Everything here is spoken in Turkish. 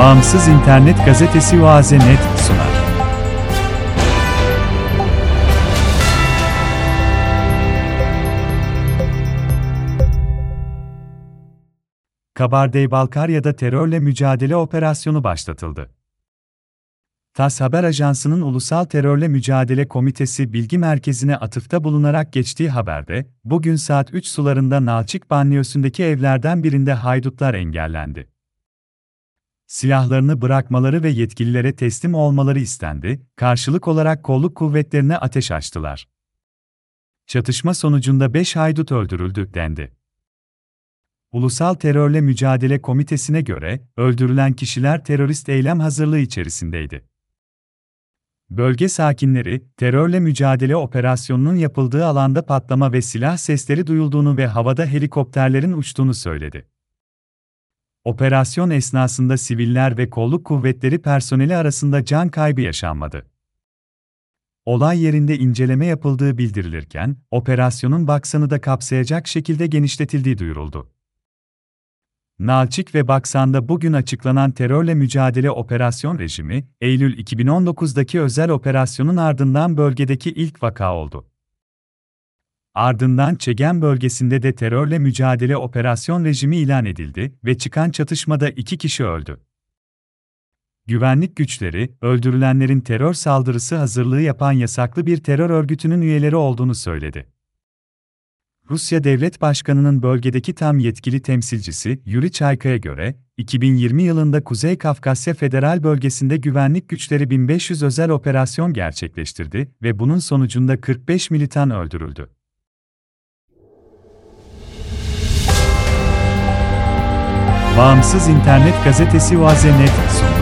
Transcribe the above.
Bağımsız internet gazetesi Oaze.net sunar. Kabardey-Balkarya'da terörle mücadele operasyonu başlatıldı. TAS Haber Ajansı'nın Ulusal Terörle Mücadele Komitesi Bilgi Merkezi'ne atıfta bulunarak geçtiği haberde, bugün saat 3 sularında Nalçık Banliyösü'ndeki evlerden birinde haydutlar engellendi. Silahlarını bırakmaları ve yetkililere teslim olmaları istendi, karşılık olarak kolluk kuvvetlerine ateş açtılar. Çatışma sonucunda 5 haydut öldürüldü, dendi. Ulusal Terörle Mücadele Komitesi'ne göre, öldürülen kişiler terörist eylem hazırlığı içerisindeydi. Bölge sakinleri, terörle mücadele operasyonunun yapıldığı alanda patlama ve silah sesleri duyulduğunu ve havada helikopterlerin uçtuğunu söyledi. Operasyon esnasında siviller ve kolluk kuvvetleri personeli arasında can kaybı yaşanmadı. Olay yerinde inceleme yapıldığı bildirilirken, operasyonun Baksan'ı da kapsayacak şekilde genişletildiği duyuruldu. Nalçık ve Baksan'da bugün açıklanan terörle mücadele operasyon rejimi, Eylül 2019'daki özel operasyonun ardından bölgedeki ilk vaka oldu. Ardından Çegen bölgesinde de terörle mücadele operasyon rejimi ilan edildi ve çıkan çatışmada iki kişi öldü. Güvenlik güçleri, öldürülenlerin terör saldırısı hazırlığı yapan yasaklı bir terör örgütünün üyeleri olduğunu söyledi. Rusya Devlet Başkanı'nın bölgedeki tam yetkili temsilcisi Yuri Çayka'ya göre, 2020 yılında Kuzey Kafkasya Federal Bölgesi'nde güvenlik güçleri 1500 özel operasyon gerçekleştirdi ve bunun sonucunda 45 militan öldürüldü. Bağımsız internet gazetesi Oaze.net sundu.